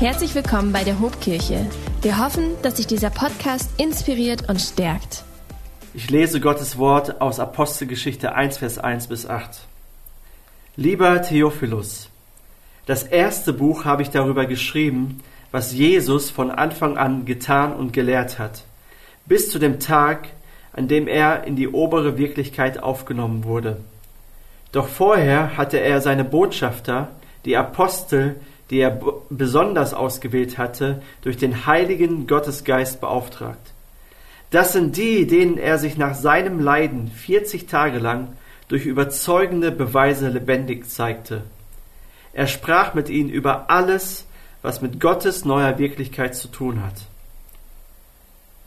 Herzlich willkommen bei der Hobkirche. Wir hoffen, dass sich dieser Podcast inspiriert und stärkt. Ich lese Gottes Wort aus Apostelgeschichte 1, Vers 1 bis 8. Lieber Theophilus, das erste Buch habe ich darüber geschrieben, was Jesus von Anfang an getan und gelehrt hat, bis zu dem Tag, an dem er in die obere Wirklichkeit aufgenommen wurde. Doch vorher hatte er seine Botschafter, die Apostel, die er besonders ausgewählt hatte, durch den heiligen Gottesgeist beauftragt. Das sind die, denen er sich nach seinem Leiden 40 Tage lang durch überzeugende Beweise lebendig zeigte. Er sprach mit ihnen über alles, was mit Gottes neuer Wirklichkeit zu tun hat.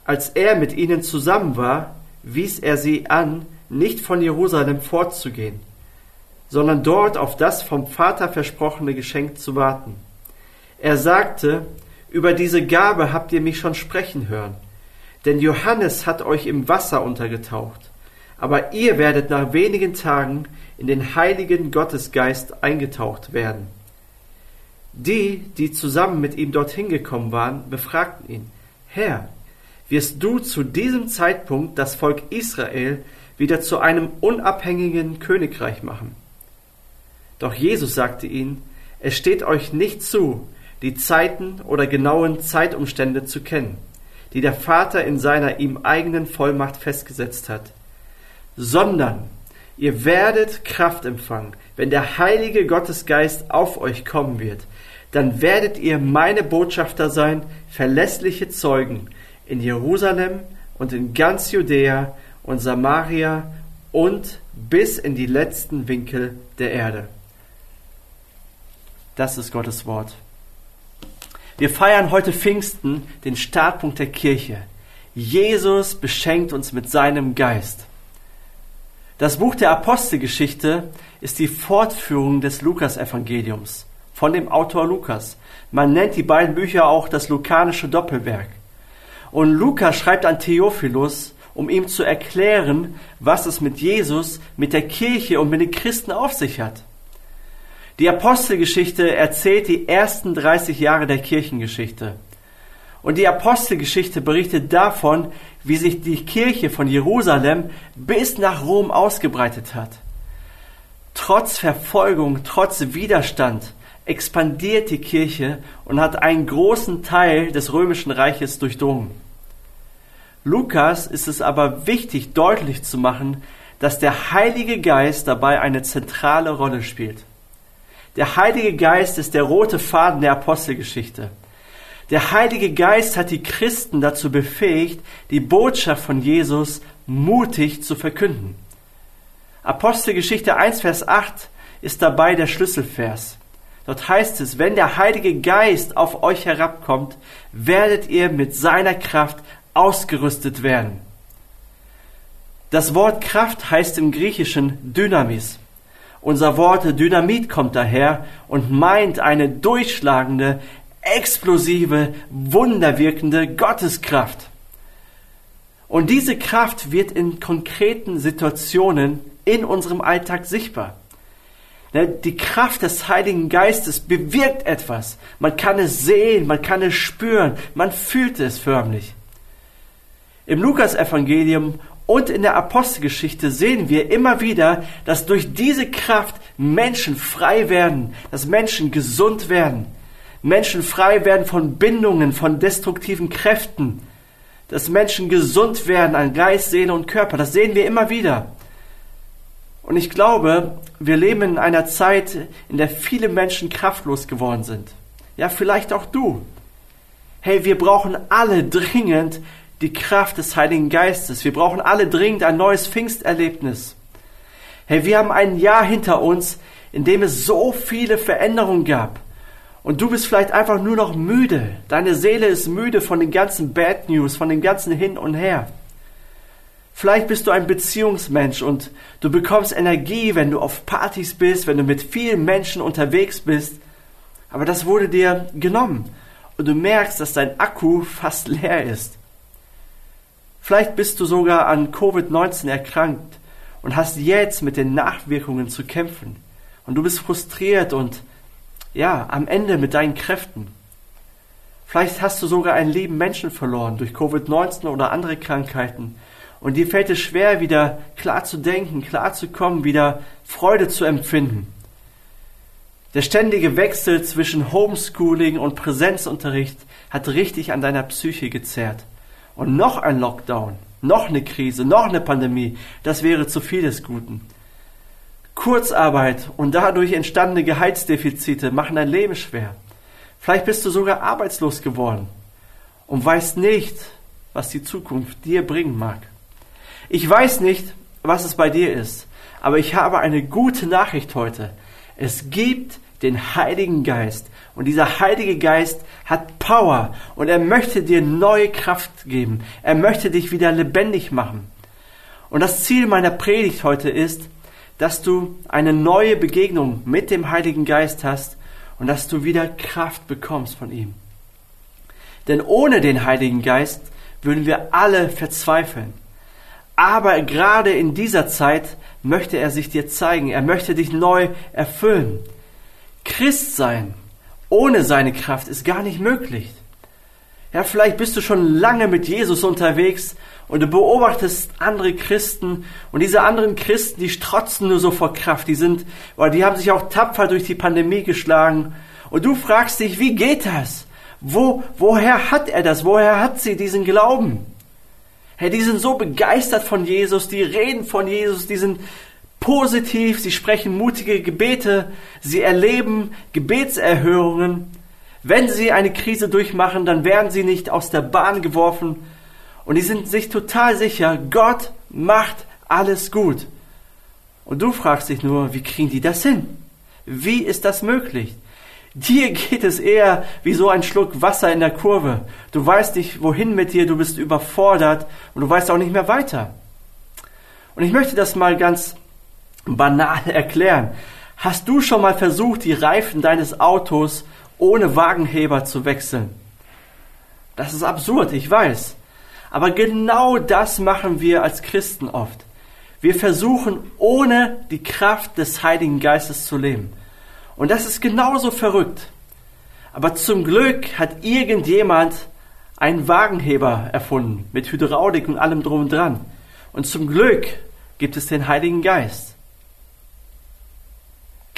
Als er mit ihnen zusammen war, wies er sie an, nicht von Jerusalem fortzugehen, sondern dort auf das vom Vater versprochene Geschenk zu warten. Er sagte, über diese Gabe habt ihr mich schon sprechen hören, denn Johannes hat euch im Wasser untergetaucht, aber ihr werdet nach wenigen Tagen in den heiligen Gottesgeist eingetaucht werden. Die, die zusammen mit ihm dorthin gekommen waren, befragten ihn, Herr, wirst du zu diesem Zeitpunkt das Volk Israel wieder zu einem unabhängigen Königreich machen? Doch Jesus sagte ihnen, es steht euch nicht zu, die Zeiten oder genauen Zeitumstände zu kennen, die der Vater in seiner ihm eigenen Vollmacht festgesetzt hat, sondern ihr werdet Kraft empfangen, wenn der heilige Gottesgeist auf euch kommen wird, dann werdet ihr meine Botschafter sein, verlässliche Zeugen in Jerusalem und in ganz Judäa und Samaria und bis in die letzten Winkel der Erde. Das ist Gottes Wort. Wir feiern heute Pfingsten, den Startpunkt der Kirche. Jesus beschenkt uns mit seinem Geist. Das Buch der Apostelgeschichte ist die Fortführung des Lukasevangeliums von dem Autor Lukas. Man nennt die beiden Bücher auch das lukanische Doppelwerk. Und Lukas schreibt an Theophilus, um ihm zu erklären, was es mit Jesus, mit der Kirche und mit den Christen auf sich hat. Die Apostelgeschichte erzählt die ersten 30 Jahre der Kirchengeschichte. Und die Apostelgeschichte berichtet davon, wie sich die Kirche von Jerusalem bis nach Rom ausgebreitet hat. Trotz Verfolgung, trotz Widerstand expandiert die Kirche und hat einen großen Teil des römischen Reiches durchdrungen. Lukas ist es aber wichtig deutlich zu machen, dass der Heilige Geist dabei eine zentrale Rolle spielt. Der Heilige Geist ist der rote Faden der Apostelgeschichte. Der Heilige Geist hat die Christen dazu befähigt, die Botschaft von Jesus mutig zu verkünden. Apostelgeschichte 1, Vers 8 ist dabei der Schlüsselvers. Dort heißt es, wenn der Heilige Geist auf euch herabkommt, werdet ihr mit seiner Kraft ausgerüstet werden. Das Wort Kraft heißt im Griechischen Dynamis. Unser Wort Dynamit kommt daher und meint eine durchschlagende, explosive, wunderwirkende Gotteskraft. Und diese Kraft wird in konkreten Situationen in unserem Alltag sichtbar. Die Kraft des Heiligen Geistes bewirkt etwas. Man kann es sehen, man kann es spüren, man fühlt es förmlich. Im Lukasevangelium und in der Apostelgeschichte sehen wir immer wieder, dass durch diese Kraft Menschen frei werden, dass Menschen gesund werden, Menschen frei werden von Bindungen, von destruktiven Kräften, dass Menschen gesund werden an Geist, Seele und Körper. Das sehen wir immer wieder. Und ich glaube, wir leben in einer Zeit, in der viele Menschen kraftlos geworden sind. Ja, vielleicht auch du. Hey, wir brauchen alle dringend die Kraft des Heiligen Geistes. Wir brauchen alle dringend ein neues Pfingsterlebnis. Hey, wir haben ein Jahr hinter uns, in dem es so viele Veränderungen gab. Und du bist vielleicht einfach nur noch müde. Deine Seele ist müde von den ganzen Bad News, von dem ganzen Hin und Her. Vielleicht bist du ein Beziehungsmensch und du bekommst Energie, wenn du auf Partys bist, wenn du mit vielen Menschen unterwegs bist. Aber das wurde dir genommen und du merkst, dass dein Akku fast leer ist. Vielleicht bist du sogar an Covid-19 erkrankt und hast jetzt mit den Nachwirkungen zu kämpfen. Und du bist frustriert und ja, am Ende mit deinen Kräften. Vielleicht hast du sogar einen lieben Menschen verloren durch Covid-19 oder andere Krankheiten. Und dir fällt es schwer, wieder klar zu denken, klar zu kommen, wieder Freude zu empfinden. Der ständige Wechsel zwischen Homeschooling und Präsenzunterricht hat richtig an deiner Psyche gezerrt. Und noch ein Lockdown, noch eine Krise, noch eine Pandemie, das wäre zu viel des Guten. Kurzarbeit und dadurch entstandene Gehaltsdefizite machen dein Leben schwer. Vielleicht bist du sogar arbeitslos geworden und weißt nicht, was die Zukunft dir bringen mag. Ich weiß nicht, was es bei dir ist, aber ich habe eine gute Nachricht heute. Es gibt den Heiligen Geist und dieser Heilige Geist hat Power und er möchte dir neue Kraft geben. Er möchte dich wieder lebendig machen. Und das Ziel meiner Predigt heute ist, dass du eine neue Begegnung mit dem Heiligen Geist hast und dass du wieder Kraft bekommst von ihm. Denn ohne den Heiligen Geist würden wir alle verzweifeln. Aber gerade in dieser Zeit möchte er sich dir zeigen. Er möchte dich neu erfüllen. Christ sein ohne seine Kraft ist gar nicht möglich. Ja, vielleicht bist du schon lange mit Jesus unterwegs und du beobachtest andere Christen und diese anderen Christen, die strotzen nur so vor Kraft, die sind, oder die haben sich auch tapfer durch die Pandemie geschlagen und du fragst dich, wie geht das? Wo, woher hat er das? Woher hat sie diesen Glauben? Hey, die sind so begeistert von Jesus, die reden von Jesus, die sind positiv, sie sprechen mutige Gebete, sie erleben Gebetserhörungen. Wenn sie eine Krise durchmachen, dann werden sie nicht aus der Bahn geworfen und die sind sich total sicher, Gott macht alles gut. Und du fragst dich nur, wie kriegen die das hin? Wie ist das möglich? Dir geht es eher wie so ein Schluck Wasser in der Kurve. Du weißt nicht, wohin mit dir, du bist überfordert und du weißt auch nicht mehr weiter. Und ich möchte das mal ganz banal erklären. Hast du schon mal versucht, die Reifen deines Autos ohne Wagenheber zu wechseln? Das ist absurd, ich weiß. Aber genau das machen wir als Christen oft. Wir versuchen, ohne die Kraft des Heiligen Geistes zu leben. Und das ist genauso verrückt. Aber zum Glück hat irgendjemand einen Wagenheber erfunden, mit Hydraulik und allem drum und dran. Und zum Glück gibt es den Heiligen Geist.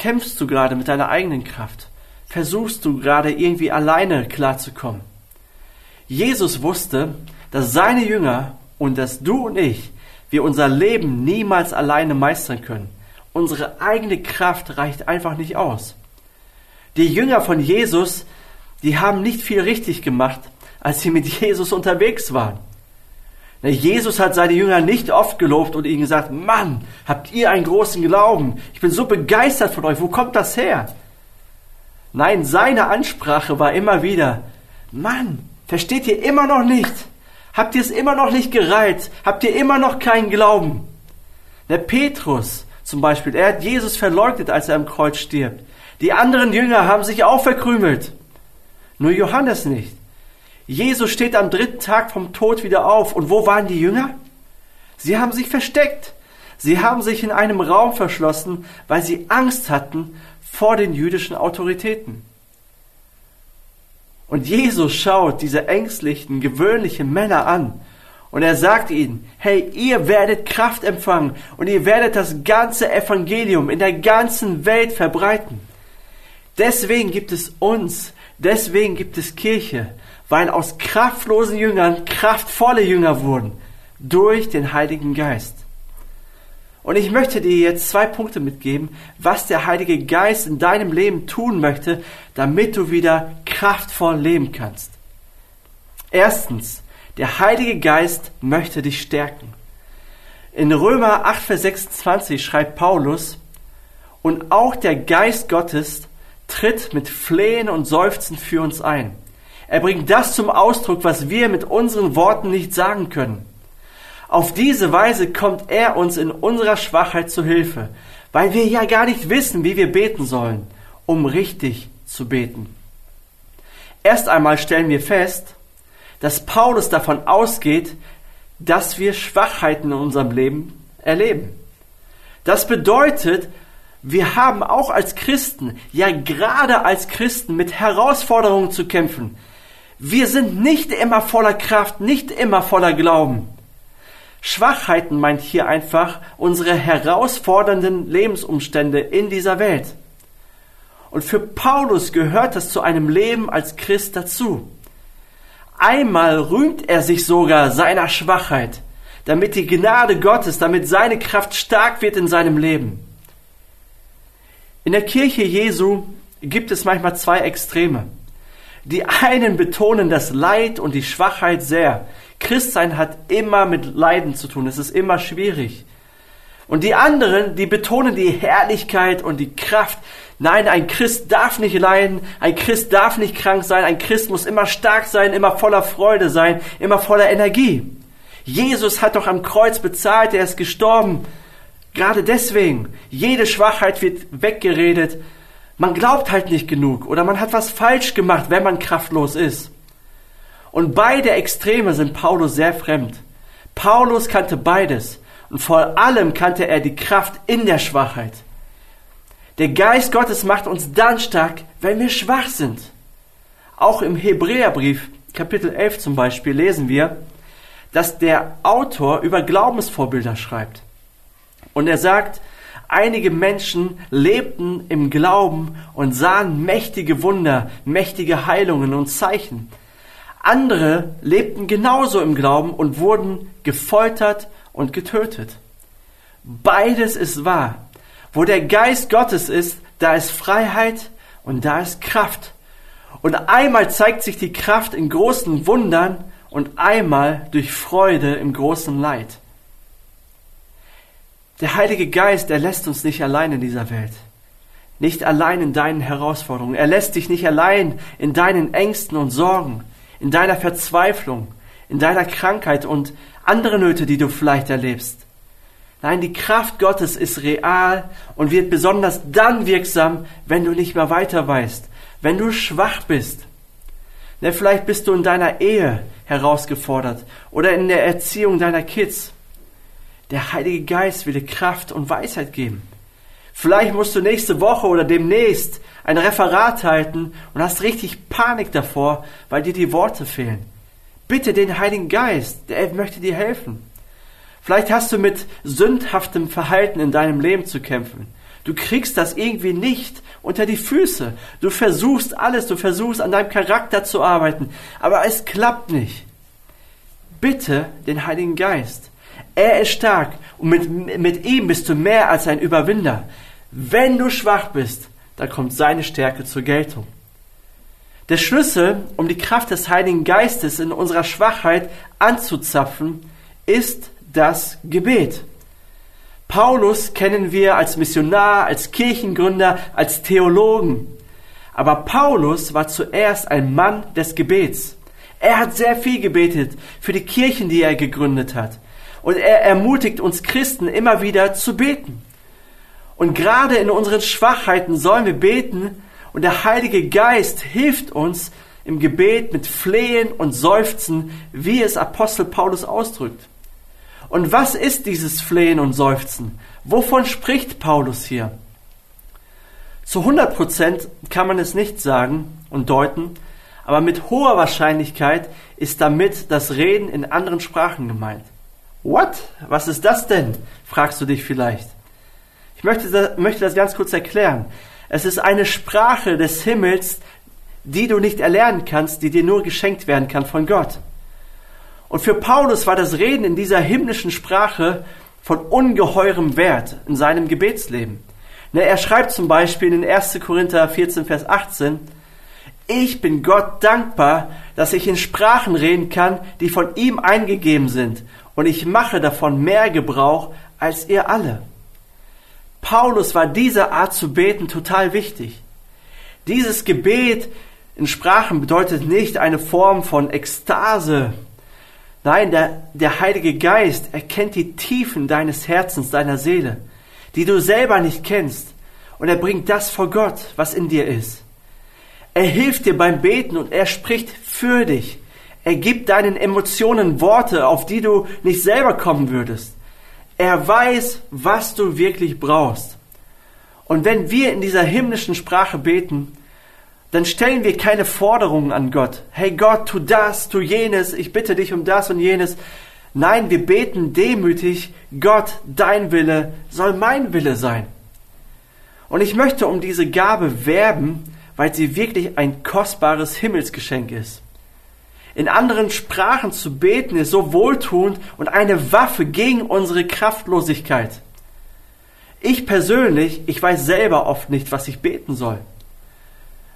Kämpfst du gerade mit deiner eigenen Kraft? Versuchst du gerade irgendwie alleine klarzukommen? Jesus wusste, dass seine Jünger und dass du und ich, wir unser Leben niemals alleine meistern können. Unsere eigene Kraft reicht einfach nicht aus. Die Jünger von Jesus, die haben nicht viel richtig gemacht, als sie mit Jesus unterwegs waren. Jesus hat seine Jünger nicht oft gelobt und ihnen gesagt, Mann, habt ihr einen großen Glauben? Ich bin so begeistert von euch. Wo kommt das her? Nein, seine Ansprache war immer wieder, Mann, versteht ihr immer noch nicht? Habt ihr es immer noch nicht gereizt? Habt ihr immer noch keinen Glauben? Der Petrus zum Beispiel, er hat Jesus verleugnet, als er am Kreuz stirbt. Die anderen Jünger haben sich auch verkrümelt. Nur Johannes nicht. Jesus steht am dritten Tag vom Tod wieder auf. Und wo waren die Jünger? Sie haben sich versteckt. Sie haben sich in einem Raum verschlossen, weil sie Angst hatten vor den jüdischen Autoritäten. Und Jesus schaut diese ängstlichen, gewöhnlichen Männer an und er sagt ihnen, hey, ihr werdet Kraft empfangen und ihr werdet das ganze Evangelium in der ganzen Welt verbreiten. Deswegen gibt es uns, deswegen gibt es Kirche, weil aus kraftlosen Jüngern kraftvolle Jünger wurden durch den Heiligen Geist. Und ich möchte dir jetzt zwei Punkte mitgeben, was der Heilige Geist in deinem Leben tun möchte, damit du wieder kraftvoll leben kannst. Erstens, der Heilige Geist möchte dich stärken. In Römer 8, Vers 26 schreibt Paulus, und auch der Geist Gottes tritt mit Flehen und Seufzen für uns ein. Er bringt das zum Ausdruck, was wir mit unseren Worten nicht sagen können. Auf diese Weise kommt er uns in unserer Schwachheit zu Hilfe, weil wir ja gar nicht wissen, wie wir beten sollen, um richtig zu beten. Erst einmal stellen wir fest, dass Paulus davon ausgeht, dass wir Schwachheiten in unserem Leben erleben. Das bedeutet, wir haben auch als Christen, ja gerade als Christen mit Herausforderungen zu kämpfen, Wir sind nicht immer voller Kraft, nicht immer voller Glauben. Schwachheiten meint hier einfach unsere herausfordernden Lebensumstände in dieser Welt. Und für Paulus gehört das zu einem Leben als Christ dazu. Einmal rühmt er sich sogar seiner Schwachheit, damit die Gnade Gottes, damit seine Kraft stark wird in seinem Leben. In der Kirche Jesu gibt es manchmal zwei Extreme. Die einen betonen das Leid und die Schwachheit sehr. Christsein hat immer mit Leiden zu tun. Es ist immer schwierig. Und die anderen, die betonen die Herrlichkeit und die Kraft. Nein, ein Christ darf nicht leiden, ein Christ darf nicht krank sein, ein Christ muss immer stark sein, immer voller Freude sein, immer voller Energie. Jesus hat doch am Kreuz bezahlt, er ist gestorben. Gerade deswegen, jede Schwachheit wird weggeredet. Man glaubt halt nicht genug oder man hat was falsch gemacht, wenn man kraftlos ist. Und beide Extreme sind Paulus sehr fremd. Paulus kannte beides und vor allem kannte er die Kraft in der Schwachheit. Der Geist Gottes macht uns dann stark, wenn wir schwach sind. Auch im Hebräerbrief, Kapitel 11 zum Beispiel, lesen wir, dass der Autor über Glaubensvorbilder schreibt. Und er sagt, einige Menschen lebten im Glauben und sahen mächtige Wunder, mächtige Heilungen und Zeichen. Andere lebten genauso im Glauben und wurden gefoltert und getötet. Beides ist wahr. Wo der Geist Gottes ist, da ist Freiheit und da ist Kraft. Und einmal zeigt sich die Kraft in großen Wundern und einmal durch Freude im großen Leid. Der Heilige Geist, er lässt uns nicht allein in dieser Welt. Nicht allein in deinen Herausforderungen. Er lässt dich nicht allein in deinen Ängsten und Sorgen, in deiner Verzweiflung, in deiner Krankheit und andere Nöte, die du vielleicht erlebst. Nein, die Kraft Gottes ist real und wird besonders dann wirksam, wenn du nicht mehr weiter weißt, wenn du schwach bist. Denn vielleicht bist du in deiner Ehe herausgefordert oder in der Erziehung deiner Kids. Der Heilige Geist will dir Kraft und Weisheit geben. Vielleicht musst du nächste Woche oder demnächst ein Referat halten und hast richtig Panik davor, weil dir die Worte fehlen. Bitte den Heiligen Geist, der möchte dir helfen. Vielleicht hast du mit sündhaftem Verhalten in deinem Leben zu kämpfen. Du kriegst das irgendwie nicht unter die Füße. Du versuchst alles, du versuchst an deinem Charakter zu arbeiten, aber es klappt nicht. Bitte den Heiligen Geist. Er ist stark und mit, mit ihm bist du mehr als ein Überwinder. Wenn du schwach bist, dann kommt seine Stärke zur Geltung. Der Schlüssel, um die Kraft des Heiligen Geistes in unserer Schwachheit anzuzapfen, ist das Gebet. Paulus kennen wir als Missionar, als Kirchengründer, als Theologen. Aber Paulus war zuerst ein Mann des Gebets. Er hat sehr viel gebetet für die Kirchen, die er gegründet hat. Und er ermutigt uns Christen immer wieder zu beten. Und gerade in unseren Schwachheiten sollen wir beten und der Heilige Geist hilft uns im Gebet mit Flehen und Seufzen, wie es Apostel Paulus ausdrückt. Und was ist dieses Flehen und Seufzen? Wovon spricht Paulus hier? Zu 100 Prozent kann man es nicht sagen und deuten, aber mit hoher Wahrscheinlichkeit ist damit das Reden in anderen Sprachen gemeint. What? Was ist das denn? fragst du dich vielleicht. Ich möchte das, möchte das ganz kurz erklären. Es ist eine Sprache des Himmels, die du nicht erlernen kannst, die dir nur geschenkt werden kann von Gott. Und für Paulus war das Reden in dieser himmlischen Sprache von ungeheurem Wert in seinem Gebetsleben. Ne, er schreibt zum Beispiel in 1. Korinther 14, Vers 18, ich bin Gott dankbar, dass ich in Sprachen reden kann, die von ihm eingegeben sind und ich mache davon mehr Gebrauch als ihr alle. Paulus war diese Art zu beten total wichtig. Dieses Gebet in Sprachen bedeutet nicht eine Form von Ekstase. Nein, der, der Heilige Geist erkennt die Tiefen deines Herzens, deiner Seele, die du selber nicht kennst. Und er bringt das vor Gott, was in dir ist. Er hilft dir beim Beten und er spricht für dich. Er gibt deinen Emotionen Worte, auf die du nicht selber kommen würdest. Er weiß, was du wirklich brauchst. Und wenn wir in dieser himmlischen Sprache beten, dann stellen wir keine Forderungen an Gott. Hey Gott, tu das, tu jenes, ich bitte dich um das und jenes. Nein, wir beten demütig, Gott, dein Wille soll mein Wille sein. Und ich möchte um diese Gabe werben, weil sie wirklich ein kostbares Himmelsgeschenk ist. In anderen Sprachen zu beten ist so wohltuend und eine Waffe gegen unsere Kraftlosigkeit. Ich persönlich, ich weiß selber oft nicht, was ich beten soll.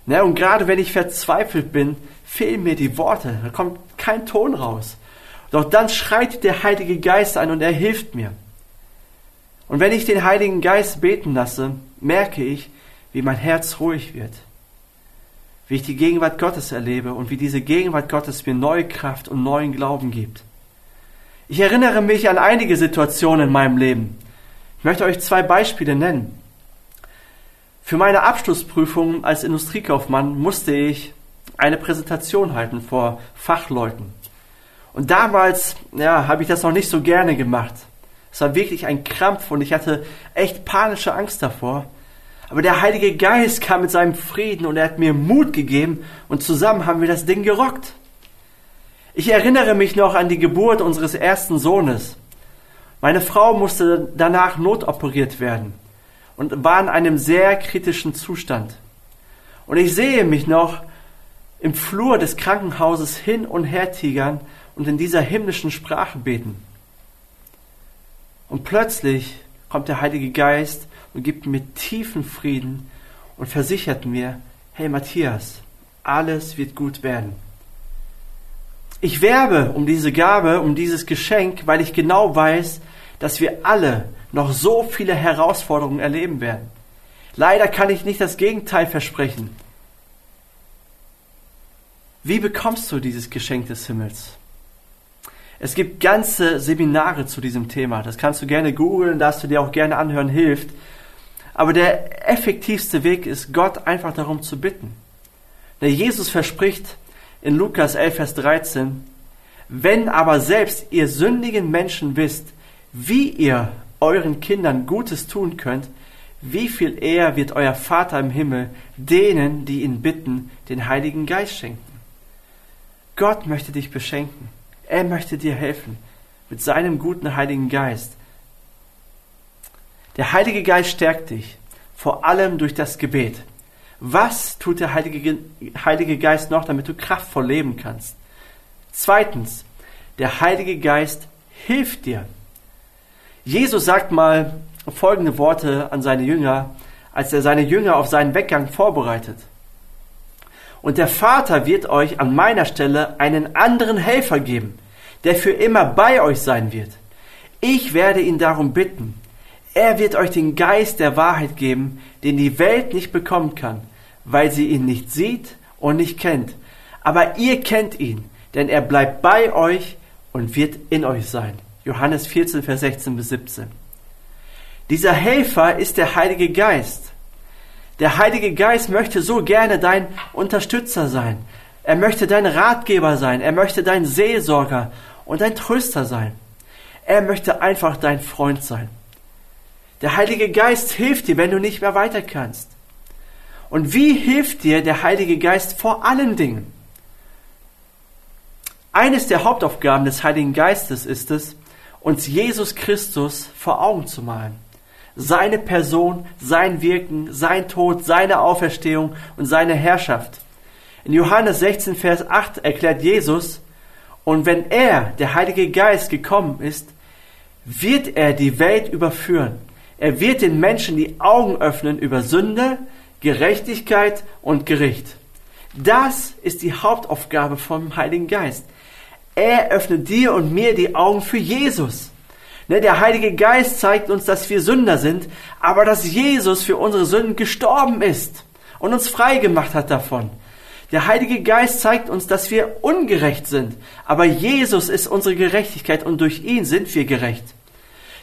Ne, und gerade wenn ich verzweifelt bin, fehlen mir die Worte, da kommt kein Ton raus. Doch dann schreit der Heilige Geist ein und er hilft mir. Und wenn ich den Heiligen Geist beten lasse, merke ich, wie mein Herz ruhig wird, wie ich die Gegenwart Gottes erlebe und wie diese Gegenwart Gottes mir neue Kraft und neuen Glauben gibt. Ich erinnere mich an einige Situationen in meinem Leben. Ich möchte euch zwei Beispiele nennen. Für meine Abschlussprüfung als Industriekaufmann musste ich eine Präsentation halten vor Fachleuten. Und damals, ja, habe ich das noch nicht so gerne gemacht. Es war wirklich ein Krampf und ich hatte echt panische Angst davor. Aber der Heilige Geist kam mit seinem Frieden und er hat mir Mut gegeben und zusammen haben wir das Ding gerockt. Ich erinnere mich noch an die Geburt unseres ersten Sohnes. Meine Frau musste danach notoperiert werden und war in einem sehr kritischen Zustand. Und ich sehe mich noch im Flur des Krankenhauses hin und her tigern und in dieser himmlischen Sprache beten. Und plötzlich kommt der Heilige Geist und gibt mir tiefen Frieden und versichert mir, hey Matthias, alles wird gut werden. Ich werbe um diese Gabe, um dieses Geschenk, weil ich genau weiß, dass wir alle noch so viele Herausforderungen erleben werden. Leider kann ich nicht das Gegenteil versprechen. Wie bekommst du dieses Geschenk des Himmels? Es gibt ganze Seminare zu diesem Thema. Das kannst du gerne googeln, darfst du dir auch gerne anhören, hilft. Aber der effektivste Weg ist, Gott einfach darum zu bitten. Der Jesus verspricht in Lukas 11, Vers 13, wenn aber selbst ihr sündigen Menschen wisst, wie ihr euren Kindern Gutes tun könnt, wie viel eher wird euer Vater im Himmel denen, die ihn bitten, den Heiligen Geist schenken. Gott möchte dich beschenken. Er möchte dir helfen mit seinem guten Heiligen Geist. Der Heilige Geist stärkt dich, vor allem durch das Gebet. Was tut der Heilige, Heilige Geist noch, damit du kraftvoll leben kannst? Zweitens, der Heilige Geist hilft dir. Jesus sagt mal folgende Worte an seine Jünger, als er seine Jünger auf seinen Weggang vorbereitet. Und der Vater wird euch an meiner Stelle einen anderen Helfer geben, der für immer bei euch sein wird. Ich werde ihn darum bitten. Er wird euch den Geist der Wahrheit geben, den die Welt nicht bekommen kann, weil sie ihn nicht sieht und nicht kennt. Aber ihr kennt ihn, denn er bleibt bei euch und wird in euch sein. Johannes 14, Vers 16 bis 17. Dieser Helfer ist der Heilige Geist. Der Heilige Geist möchte so gerne dein Unterstützer sein. Er möchte dein Ratgeber sein. Er möchte dein Seelsorger und dein Tröster sein. Er möchte einfach dein Freund sein. Der Heilige Geist hilft dir, wenn du nicht mehr weiter kannst. Und wie hilft dir der Heilige Geist vor allen Dingen? Eines der Hauptaufgaben des Heiligen Geistes ist es, uns Jesus Christus vor Augen zu malen. Seine Person, sein Wirken, sein Tod, seine Auferstehung und seine Herrschaft. In Johannes 16, Vers 8 erklärt Jesus, und wenn er, der Heilige Geist, gekommen ist, wird er die Welt überführen. Er wird den Menschen die Augen öffnen über Sünde, Gerechtigkeit und Gericht. Das ist die Hauptaufgabe vom Heiligen Geist. Er öffnet dir und mir die Augen für Jesus. Ne, der Heilige Geist zeigt uns, dass wir Sünder sind, aber dass Jesus für unsere Sünden gestorben ist und uns frei gemacht hat davon. Der Heilige Geist zeigt uns, dass wir ungerecht sind, aber Jesus ist unsere Gerechtigkeit und durch ihn sind wir gerecht.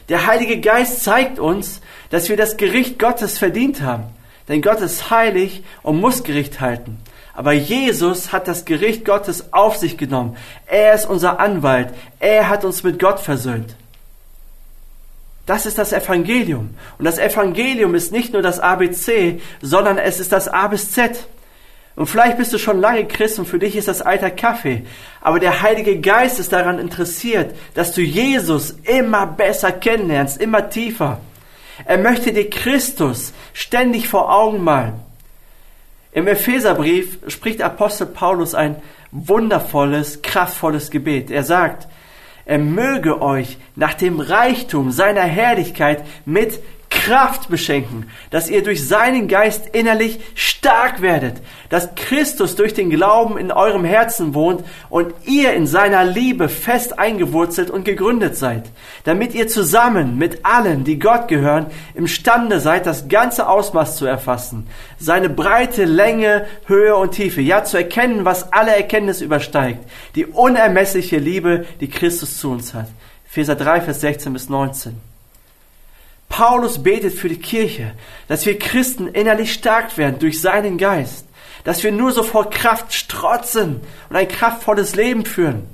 Der Heilige Geist zeigt uns, dass wir das Gericht Gottes verdient haben, denn Gott ist heilig und muss Gericht halten. Aber Jesus hat das Gericht Gottes auf sich genommen. Er ist unser Anwalt. Er hat uns mit Gott versöhnt. Das ist das Evangelium. Und das Evangelium ist nicht nur das ABC, sondern es ist das A bis Z. Und vielleicht bist du schon lange Christ und für dich ist das alter Kaffee. Aber der Heilige Geist ist daran interessiert, dass du Jesus immer besser kennenlernst, immer tiefer. Er möchte dir Christus ständig vor Augen malen. Im Epheserbrief spricht Apostel Paulus ein wundervolles, kraftvolles Gebet. Er sagt, er möge euch nach dem Reichtum seiner Herrlichkeit mit Kraft beschenken, dass ihr durch seinen Geist innerlich stark werdet, dass Christus durch den Glauben in eurem Herzen wohnt und ihr in seiner Liebe fest eingewurzelt und gegründet seid, damit ihr zusammen mit allen, die Gott gehören, imstande seid, das ganze Ausmaß zu erfassen, seine breite Länge, Höhe und Tiefe, ja zu erkennen, was alle Erkenntnis übersteigt, die unermessliche Liebe, die Christus zu uns hat. Epheser 3, Vers 16 bis 19. Paulus betet für die Kirche, dass wir Christen innerlich stark werden durch seinen Geist, dass wir nur so vor Kraft strotzen und ein kraftvolles Leben führen.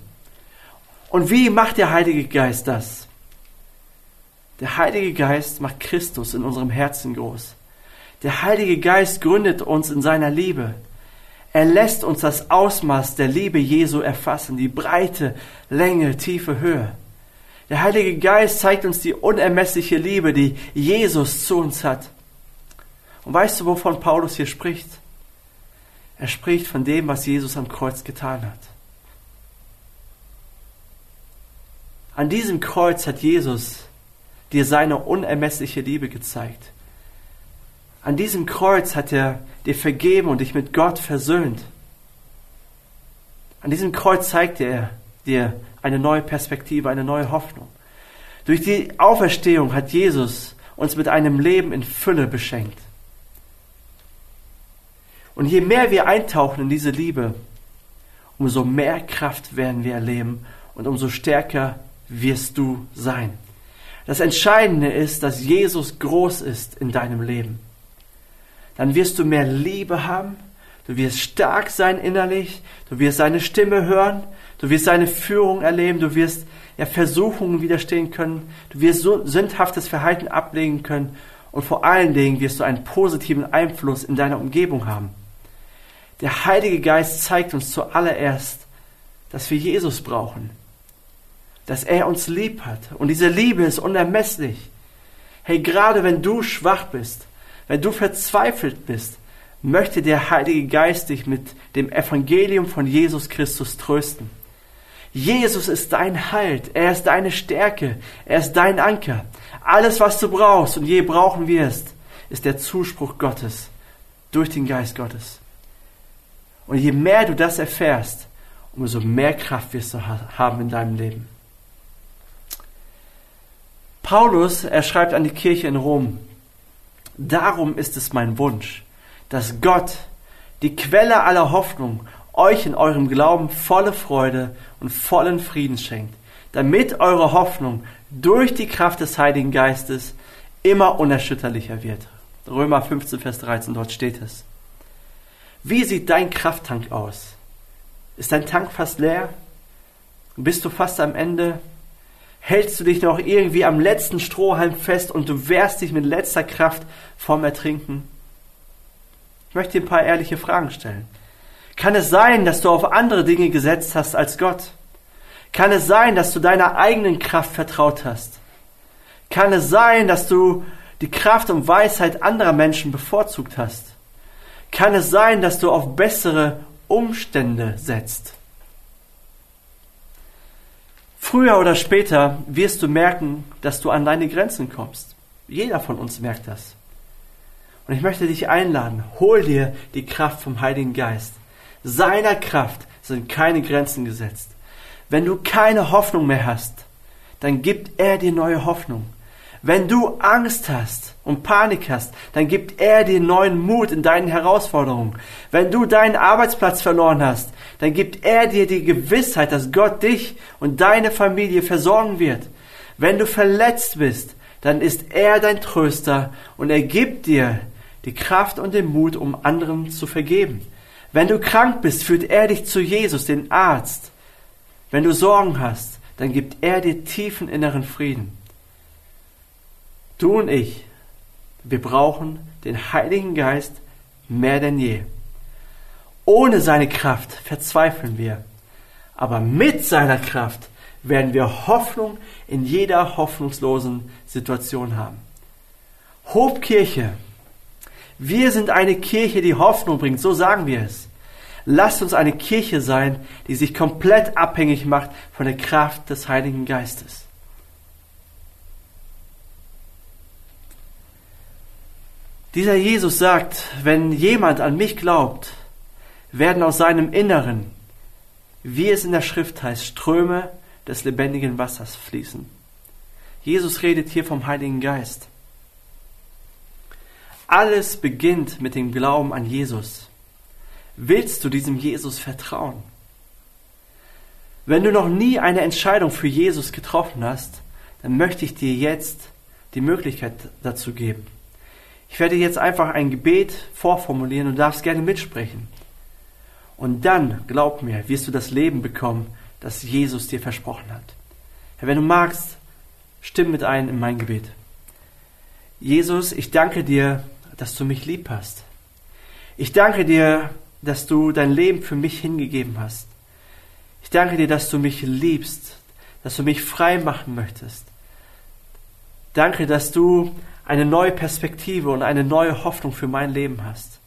Und wie macht der Heilige Geist das? Der Heilige Geist macht Christus in unserem Herzen groß. Der Heilige Geist gründet uns in seiner Liebe. Er lässt uns das Ausmaß der Liebe Jesu erfassen, die Breite, Länge, Tiefe, Höhe. Der Heilige Geist zeigt uns die unermessliche Liebe, die Jesus zu uns hat. Und weißt du, wovon Paulus hier spricht? Er spricht von dem, was Jesus am Kreuz getan hat. An diesem Kreuz hat Jesus dir seine unermessliche Liebe gezeigt. An diesem Kreuz hat er dir vergeben und dich mit Gott versöhnt. An diesem Kreuz zeigt er dir eine neue Perspektive, eine neue Hoffnung. Durch die Auferstehung hat Jesus uns mit einem Leben in Fülle beschenkt. Und je mehr wir eintauchen in diese Liebe, umso mehr Kraft werden wir erleben und umso stärker wirst du sein. Das Entscheidende ist, dass Jesus groß ist in deinem Leben. Dann wirst du mehr Liebe haben, du wirst stark sein innerlich, du wirst seine Stimme hören, Du wirst seine Führung erleben, du wirst ja, Versuchungen widerstehen können, du wirst so sündhaftes Verhalten ablegen können und vor allen Dingen wirst du einen positiven Einfluss in deiner Umgebung haben. Der Heilige Geist zeigt uns zuallererst, dass wir Jesus brauchen, dass er uns lieb hat und diese Liebe ist unermesslich. Hey, gerade wenn du schwach bist, wenn du verzweifelt bist, möchte der Heilige Geist dich mit dem Evangelium von Jesus Christus trösten. Jesus ist dein Halt, er ist deine Stärke, er ist dein Anker. Alles, was du brauchst und je brauchen wirst, ist der Zuspruch Gottes durch den Geist Gottes. Und je mehr du das erfährst, umso mehr Kraft wirst du haben in deinem Leben. Paulus, er schreibt an die Kirche in Rom, darum ist es mein Wunsch, dass Gott, die Quelle aller Hoffnung euch in eurem Glauben volle Freude und vollen Frieden schenkt, damit eure Hoffnung durch die Kraft des Heiligen Geistes immer unerschütterlicher wird. Römer 15, Vers 13, dort steht es. Wie sieht dein Krafttank aus? Ist dein Tank fast leer? Bist du fast am Ende? Hältst du dich noch irgendwie am letzten Strohhalm fest und du wehrst dich mit letzter Kraft vorm Ertrinken? Ich möchte dir ein paar ehrliche Fragen stellen. Kann es sein, dass du auf andere Dinge gesetzt hast als Gott? Kann es sein, dass du deiner eigenen Kraft vertraut hast? Kann es sein, dass du die Kraft und Weisheit anderer Menschen bevorzugt hast? Kann es sein, dass du auf bessere Umstände setzt? Früher oder später wirst du merken, dass du an deine Grenzen kommst. Jeder von uns merkt das. Und ich möchte dich einladen, hol dir die Kraft vom Heiligen Geist. Seiner Kraft sind keine Grenzen gesetzt. Wenn du keine Hoffnung mehr hast, dann gibt er dir neue Hoffnung. Wenn du Angst hast und Panik hast, dann gibt er dir neuen Mut in deinen Herausforderungen. Wenn du deinen Arbeitsplatz verloren hast, dann gibt er dir die Gewissheit, dass Gott dich und deine Familie versorgen wird. Wenn du verletzt bist, dann ist er dein Tröster und er gibt dir die Kraft und den Mut, um anderen zu vergeben. Wenn du krank bist, führt er dich zu Jesus, den Arzt. Wenn du Sorgen hast, dann gibt er dir tiefen inneren Frieden. Du und ich, wir brauchen den Heiligen Geist mehr denn je. Ohne seine Kraft verzweifeln wir. Aber mit seiner Kraft werden wir Hoffnung in jeder hoffnungslosen Situation haben. Hobkirche. Wir sind eine Kirche, die Hoffnung bringt, so sagen wir es. Lasst uns eine Kirche sein, die sich komplett abhängig macht von der Kraft des Heiligen Geistes. Dieser Jesus sagt, wenn jemand an mich glaubt, werden aus seinem Inneren, wie es in der Schrift heißt, Ströme des lebendigen Wassers fließen. Jesus redet hier vom Heiligen Geist. Alles beginnt mit dem Glauben an Jesus. Willst du diesem Jesus vertrauen? Wenn du noch nie eine Entscheidung für Jesus getroffen hast, dann möchte ich dir jetzt die Möglichkeit dazu geben. Ich werde jetzt einfach ein Gebet vorformulieren und darfst gerne mitsprechen. Und dann, glaub mir, wirst du das Leben bekommen, das Jesus dir versprochen hat. Herr, wenn du magst, stimm mit ein in mein Gebet. Jesus, ich danke dir, dass du mich lieb hast. Ich danke dir, dass du dein Leben für mich hingegeben hast. Ich danke dir, dass du mich liebst, dass du mich frei machen möchtest. Danke, dass du eine neue Perspektive und eine neue Hoffnung für mein Leben hast.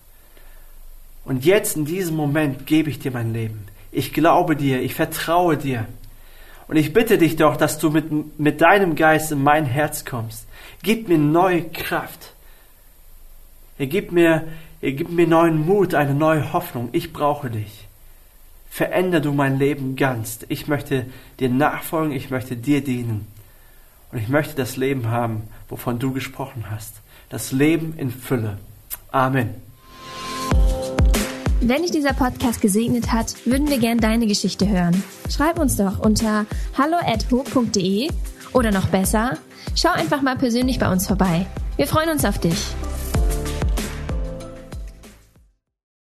Und jetzt in diesem Moment gebe ich dir mein Leben. Ich glaube dir, ich vertraue dir. Und ich bitte dich doch, dass du mit, mit deinem Geist in mein Herz kommst. Gib mir neue Kraft. Er gibt mir, er gibt mir neuen Mut, eine neue Hoffnung. Ich brauche dich. Veränder du mein Leben ganz. Ich möchte dir nachfolgen, ich möchte dir dienen. Und ich möchte das Leben haben, wovon du gesprochen hast. Das Leben in Fülle. Amen. Wenn dich dieser Podcast gesegnet hat, würden wir gern deine Geschichte hören. Schreib uns doch unter hallo@ho.de oder noch besser, schau einfach mal persönlich bei uns vorbei. Wir freuen uns auf dich.